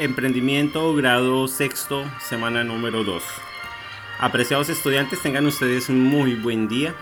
Emprendimiento, grado sexto, semana número 2. Apreciados estudiantes, tengan ustedes un muy buen día.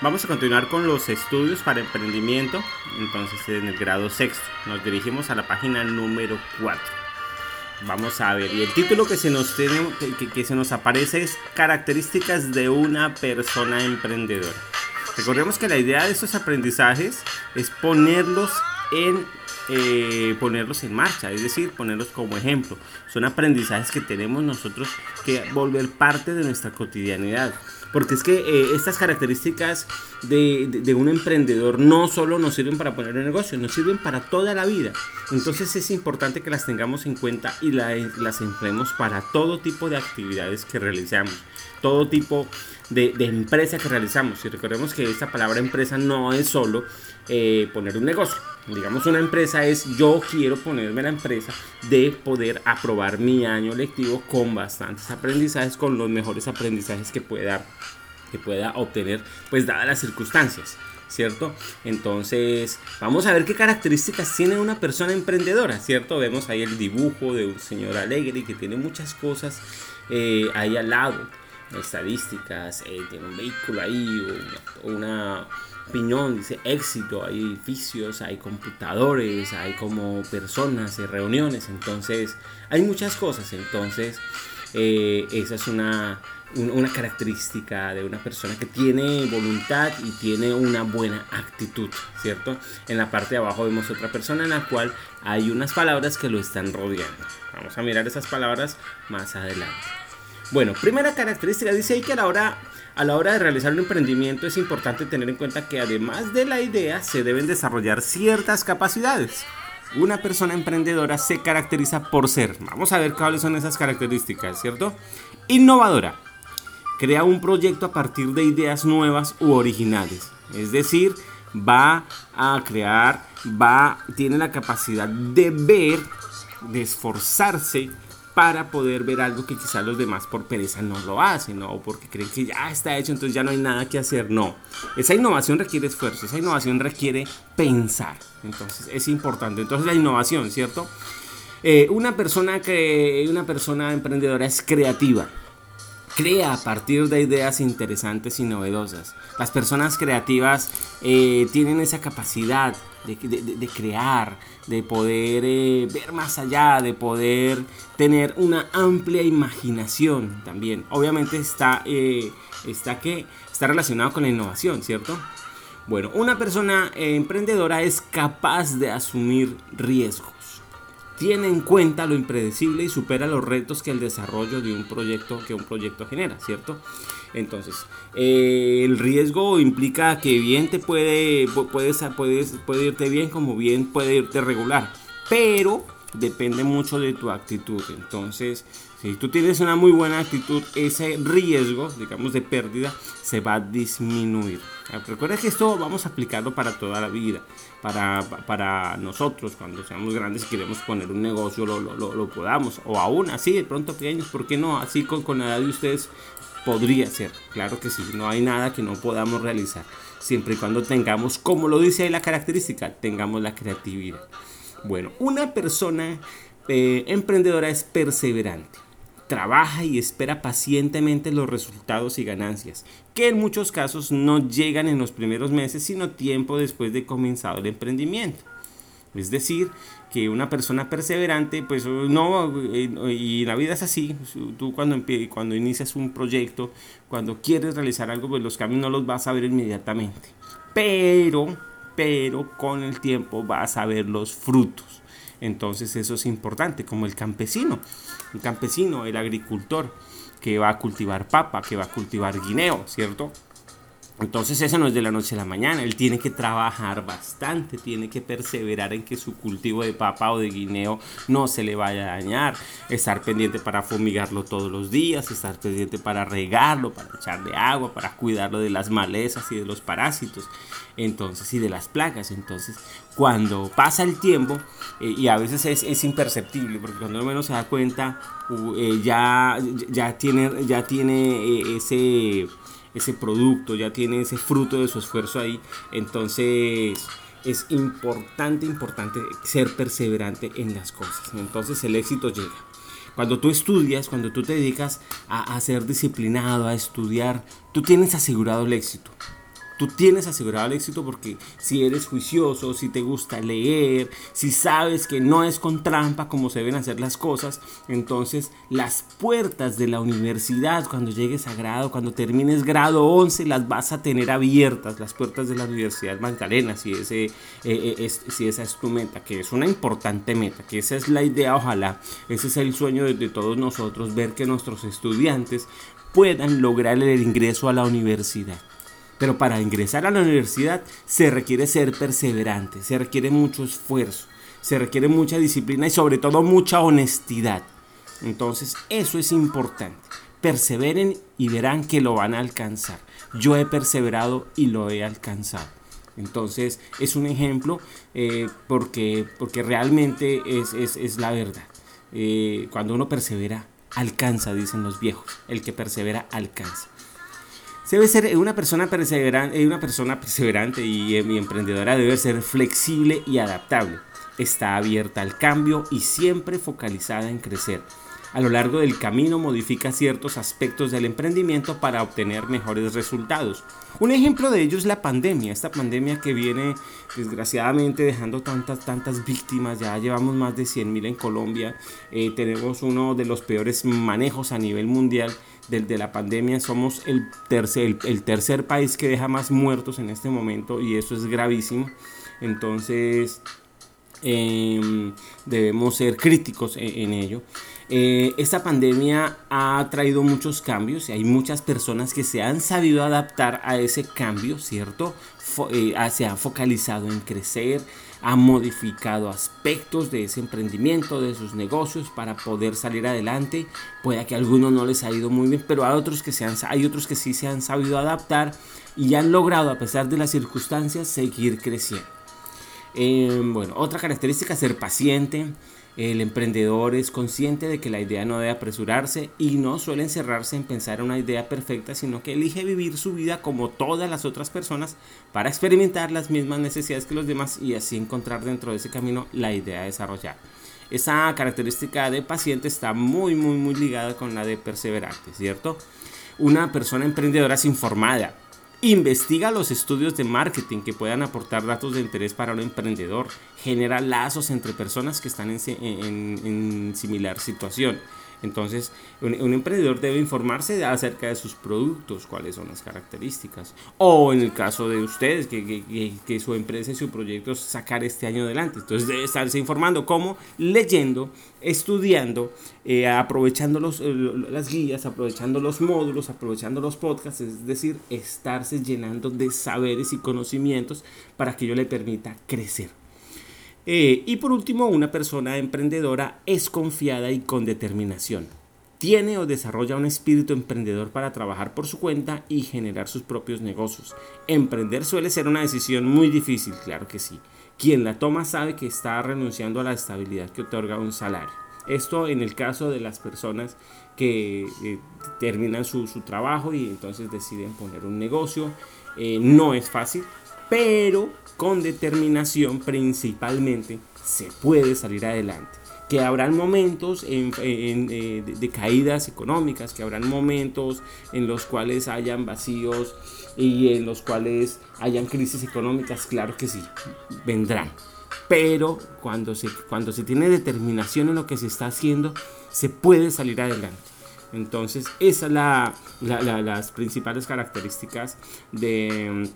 Vamos a continuar con los estudios para emprendimiento, entonces en el grado sexto. Nos dirigimos a la página número 4. Vamos a ver, y el título que se nos, que se nos aparece es Características de una persona emprendedora. Recordemos que la idea de estos aprendizajes es ponerlos en eh, ponerlos en marcha, es decir, ponerlos como ejemplo. Son aprendizajes que tenemos nosotros que volver parte de nuestra cotidianidad. Porque es que eh, estas características de, un emprendedor no solo nos sirven para poner un negocio, nos sirven para toda la vida. Entonces es importante que las tengamos en cuenta y las empleemos para todo tipo de actividades que realizamos, todo tipo de, de empresa que realizamos. Y recordemos que esta palabra empresa no es solo eh, poner un negocio. Digamos, una empresa es yo quiero ponerme la empresa de poder aprobar mi año lectivo con bastantes aprendizajes, con los mejores aprendizajes que pueda, que pueda obtener, pues dadas las circunstancias. ¿cierto? Entonces, vamos a ver qué características tiene una persona emprendedora, ¿cierto? Vemos ahí el dibujo de un señor alegre que tiene muchas cosas eh, ahí al lado, estadísticas, eh, tiene un vehículo ahí, una, piñón, dice éxito, hay edificios, hay computadores, hay como personas, hay reuniones, entonces hay muchas cosas, entonces eh, esa es una, una característica de una persona que tiene voluntad y tiene una buena actitud, ¿cierto? En la parte de abajo vemos otra persona en la cual hay unas palabras que lo están rodeando. Vamos a mirar esas palabras más adelante. Bueno, primera característica dice ahí que a la hora a la hora de realizar un emprendimiento es importante tener en cuenta que además de la idea se deben desarrollar ciertas capacidades. Una persona emprendedora se caracteriza por ser, vamos a ver cuáles son esas características, ¿cierto? Innovadora. Crea un proyecto a partir de ideas nuevas u originales. Es decir, va a crear, va, tiene la capacidad de ver, de esforzarse para poder ver algo que quizás los demás por pereza no lo hacen, ¿no? O porque creen que ya está hecho, entonces ya no hay nada que hacer. No, esa innovación requiere esfuerzo, esa innovación requiere pensar. Entonces es importante. Entonces la innovación, ¿cierto? Eh, una persona que una persona emprendedora es creativa crea a partir de ideas interesantes y novedosas. Las personas creativas eh, tienen esa capacidad de, crear, de poder eh, ver más allá, de poder tener una amplia imaginación también. Obviamente está, eh, está, está relacionado con la innovación, ¿cierto? Bueno, una persona emprendedora es capaz de asumir riesgos tiene en cuenta lo impredecible y supera los retos que el desarrollo de un proyecto que un proyecto genera, ¿cierto? Entonces, eh, el riesgo implica que bien te puede, puedes, puedes, puede irte bien como bien puede irte regular, pero depende mucho de tu actitud. Entonces, si tú tienes una muy buena actitud, ese riesgo, digamos, de pérdida se va a disminuir. Recuerda que esto vamos a aplicarlo para toda la vida, para, para nosotros cuando seamos grandes y queremos poner un negocio, lo, lo, lo, podamos, o aún así, de pronto pequeños, ¿por qué no? Así con, con la edad de ustedes podría ser, claro que sí, no hay nada que no podamos realizar, siempre y cuando tengamos, como lo dice ahí la característica, tengamos la creatividad. Bueno, una persona eh, emprendedora es perseverante trabaja y espera pacientemente los resultados y ganancias, que en muchos casos no llegan en los primeros meses, sino tiempo después de comenzado el emprendimiento. Es decir, que una persona perseverante, pues no, eh, y la vida es así, tú cuando, cuando inicias un proyecto, cuando quieres realizar algo, pues los cambios no los vas a ver inmediatamente. Pero, pero con el tiempo vas a ver los frutos. Entonces eso es importante, como el campesino el campesino, el agricultor que va a cultivar papa, que va a cultivar guineo, ¿cierto? Entonces eso no es de la noche a la mañana, él tiene que trabajar bastante, tiene que perseverar en que su cultivo de papa o de guineo no se le vaya a dañar, estar pendiente para fumigarlo todos los días, estar pendiente para regarlo, para echarle agua, para cuidarlo de las malezas y de los parásitos, entonces y de las plagas. Entonces cuando pasa el tiempo, eh, y a veces es, imperceptible, porque cuando menos se da cuenta, eh, ya, ya tiene, ya tiene eh, ese ese producto, ya tiene ese fruto de su esfuerzo ahí. Entonces, es importante, importante ser perseverante en las cosas. Entonces el éxito llega. Cuando tú estudias, cuando tú te dedicas a, a ser disciplinado, a estudiar, tú tienes asegurado el éxito tú tienes asegurado el éxito porque si eres juicioso, si te gusta leer, si sabes que no es con trampa como se deben hacer las cosas, entonces las puertas de la universidad cuando llegues a grado, cuando termines grado 11, las vas a tener abiertas, las puertas de la Universidad Magdalena, si, ese, eh, eh, es, si esa es tu meta, que es una importante meta, que esa es la idea, ojalá, ese es el sueño de, de todos nosotros, ver que nuestros estudiantes puedan lograr el ingreso a la universidad. Pero para ingresar a la universidad se requiere ser perseverante, se requiere mucho esfuerzo, se requiere mucha disciplina y sobre todo mucha honestidad. Entonces eso es importante. Perseveren y verán que lo van a alcanzar. Yo he perseverado y lo he alcanzado. Entonces es un ejemplo eh, porque, porque realmente es, es, la verdad. Eh, cuando uno persevera, alcanza, dicen los viejos. El que persevera, alcanza. Debe ser una persona perseverante, una persona perseverante y, y emprendedora debe ser flexible y adaptable. Está abierta al cambio y siempre focalizada en crecer. A lo largo del camino modifica ciertos aspectos del emprendimiento para obtener mejores resultados. Un ejemplo de ello es la pandemia, esta pandemia que viene desgraciadamente dejando tantas, tantas víctimas, ya llevamos más de 100.000 en Colombia, eh, tenemos uno de los peores manejos a nivel mundial de, la pandemia, somos el tercer, el, tercer país que deja más muertos en este momento y eso es gravísimo. Entonces em, debemos ser críticos e, en ello. Eh, esta pandemia ha traído muchos cambios y hay muchas personas que se han sabido adaptar a ese cambio, ¿cierto? Eh, se ha focalizado en crecer, ha modificado aspectos de ese emprendimiento, de sus negocios para poder salir adelante. Puede que a algunos no les ha ido muy bien, pero hay otros que, se han, hay otros que sí se han sabido adaptar y han logrado, a pesar de las circunstancias, seguir creciendo. Eh, bueno, otra característica, ser paciente. El emprendedor es consciente de que la idea no debe apresurarse y no suele encerrarse en pensar una idea perfecta, sino que elige vivir su vida como todas las otras personas para experimentar las mismas necesidades que los demás y así encontrar dentro de ese camino la idea a desarrollar. Esa característica de paciente está muy, muy, muy ligada con la de perseverante, ¿cierto? Una persona emprendedora es informada, Investiga los estudios de marketing que puedan aportar datos de interés para un emprendedor. Genera lazos entre personas que están en, similar situación. Entonces, un, emprendedor debe informarse acerca de sus productos, cuáles son las características. O en el caso de ustedes, que, su empresa y su proyecto sacar este año adelante. Entonces, debe estarse informando, como leyendo, estudiando, eh, aprovechando los, eh, las guías, aprovechando los módulos, aprovechando los podcasts, es decir, estarse llenando de saberes y conocimientos para que yo le permita crecer. Eh, y por último, una persona emprendedora es confiada y con determinación. Tiene o desarrolla un espíritu emprendedor para trabajar por su cuenta y generar sus propios negocios. Emprender suele ser una decisión muy difícil, claro que sí. Quien la toma sabe que está renunciando a la estabilidad que otorga un salario. Esto en el caso de las personas que eh, terminan su, trabajo y entonces deciden poner un negocio. Eh, no es fácil, pero con determinación principalmente se puede salir adelante. Que habrán momentos eh, de, caídas económicas, que habrán momentos en los cuales hayan vacíos y en los cuales hayan crisis económicas, claro que sí, vendrán. Pero cuando se, cuando se tiene determinación en lo que se está haciendo, se puede salir adelante. Entonces, esas son las principales características de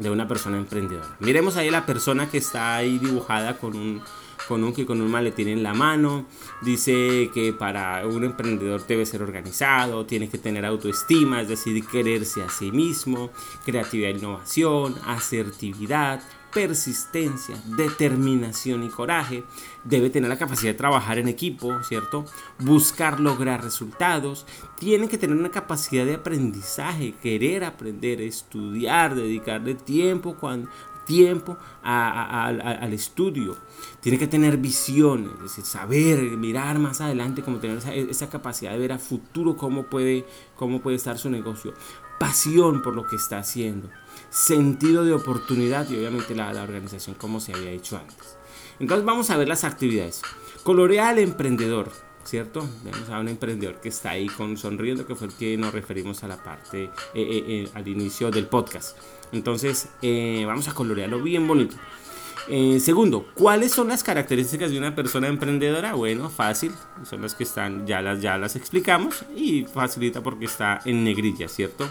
de una persona emprendedora. Miremos ahí la persona que está ahí dibujada con un, con un, con un maletín en la mano. Dice que para un emprendedor debe ser organizado, tiene que tener autoestima, es decir, quererse a sí mismo, creatividad e innovación, asertividad, persistencia, determinación y coraje. Debe tener la capacidad de trabajar en equipo, ¿cierto? Buscar lograr resultados. Tiene que tener una capacidad de aprendizaje, querer aprender, estudiar, dedicarle tiempo cuando tiempo al estudio, tiene que tener visión, es decir, saber, mirar más adelante, como tener esa, capacidad de ver a futuro cómo puede, cómo puede estar su negocio, pasión por lo que está haciendo, sentido de oportunidad y obviamente la, la organización como se había hecho antes. Entonces vamos a ver las actividades. Colorea al emprendedor, ¿cierto? Vemos a un emprendedor que está ahí con sonriendo, que fue el que nos referimos a la parte, eh, eh, eh, al inicio del podcast. Entonces, vamos a colorearlo bien bonito. segundo, ¿cuáles son las características de una persona emprendedora? Bueno, fácil, son las que están, ya las, ya las explicamos y facilita porque está en negrilla, ¿cierto?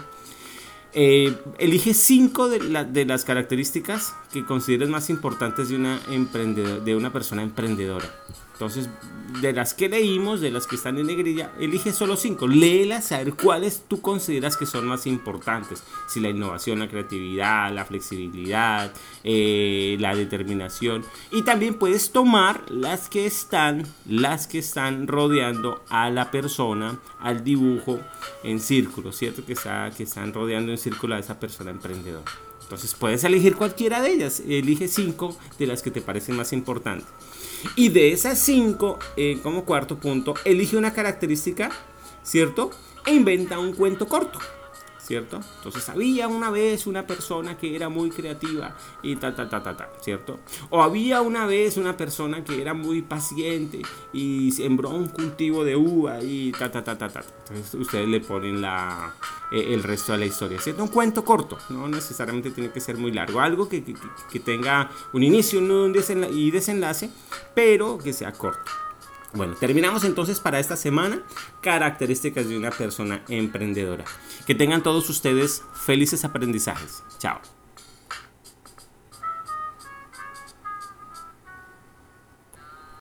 Elige cinco de, de, las características que consideres más importantes de una, de una persona emprendedora. Entonces, de las que leímos, de las que están en negrilla, elige solo cinco. Léelas a ver cuáles tú consideras que son más importantes. Si la innovación, la creatividad, la flexibilidad, eh, la determinación. Y también puedes tomar las que están, las que están rodeando a la persona, al dibujo en círculo, ¿cierto? Que, está, que están rodeando en círculo a esa persona emprendedora. Entonces puedes elegir cualquiera de ellas. Elige cinco de las que te parecen más importantes. Y de esas cinco, eh, como cuarto punto, elige una característica, ¿cierto? E inventa un cuento corto. ¿Cierto? Entonces había una vez una persona que era muy creativa y ta, ta, ta, ta, ta, ¿cierto? O había una vez una persona que era muy paciente y sembró un cultivo de uva y ta, ta, ta, ta, ta. Entonces ustedes le ponen la, eh, el resto de la historia, ¿cierto? Un cuento corto, no necesariamente tiene que ser muy largo, algo que, que, que tenga un inicio un y desenlace, pero que sea corto. Bueno, terminamos entonces para esta semana características de una persona emprendedora. Que tengan todos ustedes felices aprendizajes. Chao.